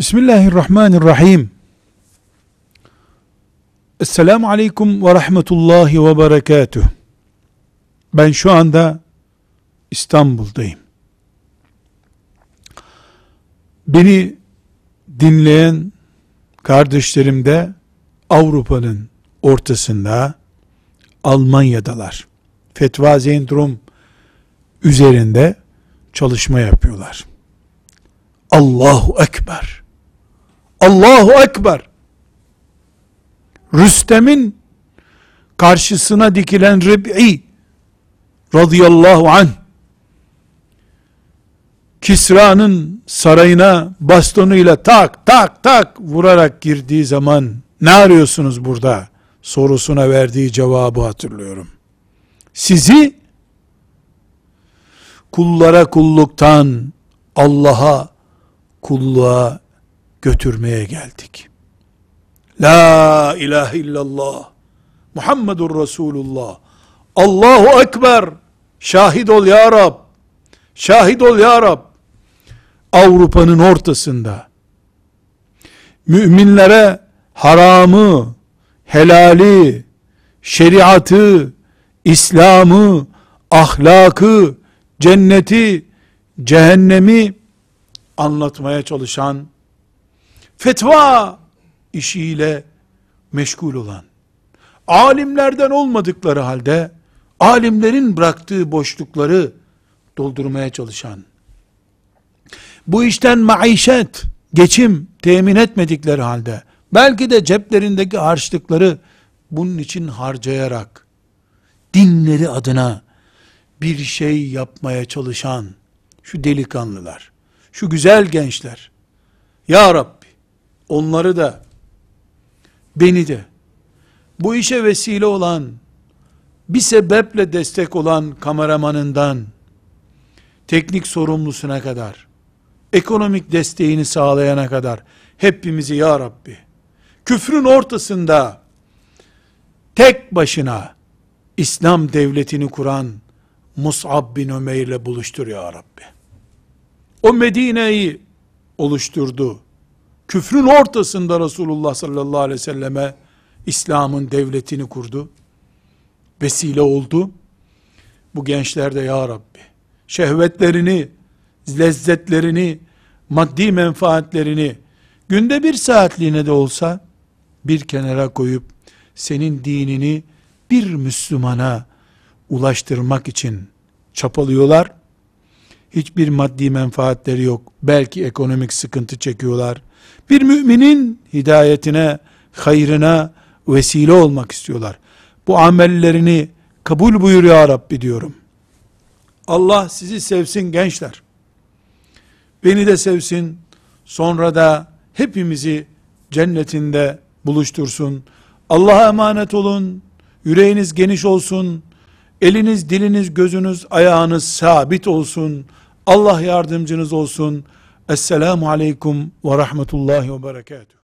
Bismillahirrahmanirrahim. Esselamu aleyküm ve rahmetullahi ve berekatuh. Ben şu anda İstanbul'dayım. Beni dinleyen kardeşlerim de Avrupa'nın ortasında Almanya'dalar. Fetva Zentrum üzerinde çalışma yapıyorlar. Allahu Ekber. Allahu Ekber. Rüstem'in karşısına dikilen Rib'i radıyallahu anh Kisra'nın sarayına bastonuyla tak tak tak vurarak girdiği zaman ne arıyorsunuz burada sorusuna verdiği cevabı hatırlıyorum. Sizi kullara kulluktan Allah'a kulluğa götürmeye geldik. La ilahe illallah Muhammedur Resulullah Allahu Ekber şahit ol ya Rab şahit ol ya Rab Avrupa'nın ortasında müminlere haramı, helali, şeriatı, İslam'ı, ahlakı, cenneti, cehennemi anlatmaya çalışan, fetva işiyle meşgul olan, alimlerden olmadıkları halde, alimlerin bıraktığı boşlukları doldurmaya çalışan, bu işten maişet, geçim temin etmedikleri halde, belki de ceplerindeki harçlıkları bunun için harcayarak, dinleri adına bir şey yapmaya çalışan, şu delikanlılar, şu güzel gençler, Ya Rabbi, onları da, beni de, bu işe vesile olan, bir sebeple destek olan kameramanından, teknik sorumlusuna kadar, ekonomik desteğini sağlayana kadar, hepimizi Ya Rabbi, küfrün ortasında, tek başına, İslam devletini kuran, Mus'ab bin Ömer ile buluştur ya Rabbi. O Medine'yi oluşturdu. Küfrün ortasında Resulullah sallallahu aleyhi ve selleme İslam'ın devletini kurdu. Vesile oldu. Bu gençler de ya Rabbi şehvetlerini, lezzetlerini, maddi menfaatlerini günde bir saatliğine de olsa bir kenara koyup senin dinini bir Müslümana ulaştırmak için çapalıyorlar. Hiçbir maddi menfaatleri yok. Belki ekonomik sıkıntı çekiyorlar. Bir müminin hidayetine, hayrına vesile olmak istiyorlar. Bu amellerini kabul buyur ya Rabbi diyorum. Allah sizi sevsin gençler. Beni de sevsin. Sonra da hepimizi cennetinde buluştursun. Allah'a emanet olun. Yüreğiniz geniş olsun. Eliniz, diliniz, gözünüz, ayağınız sabit olsun. Allah yardımcınız olsun. Esselamu aleyküm ve rahmetullahi ve berekatuhu.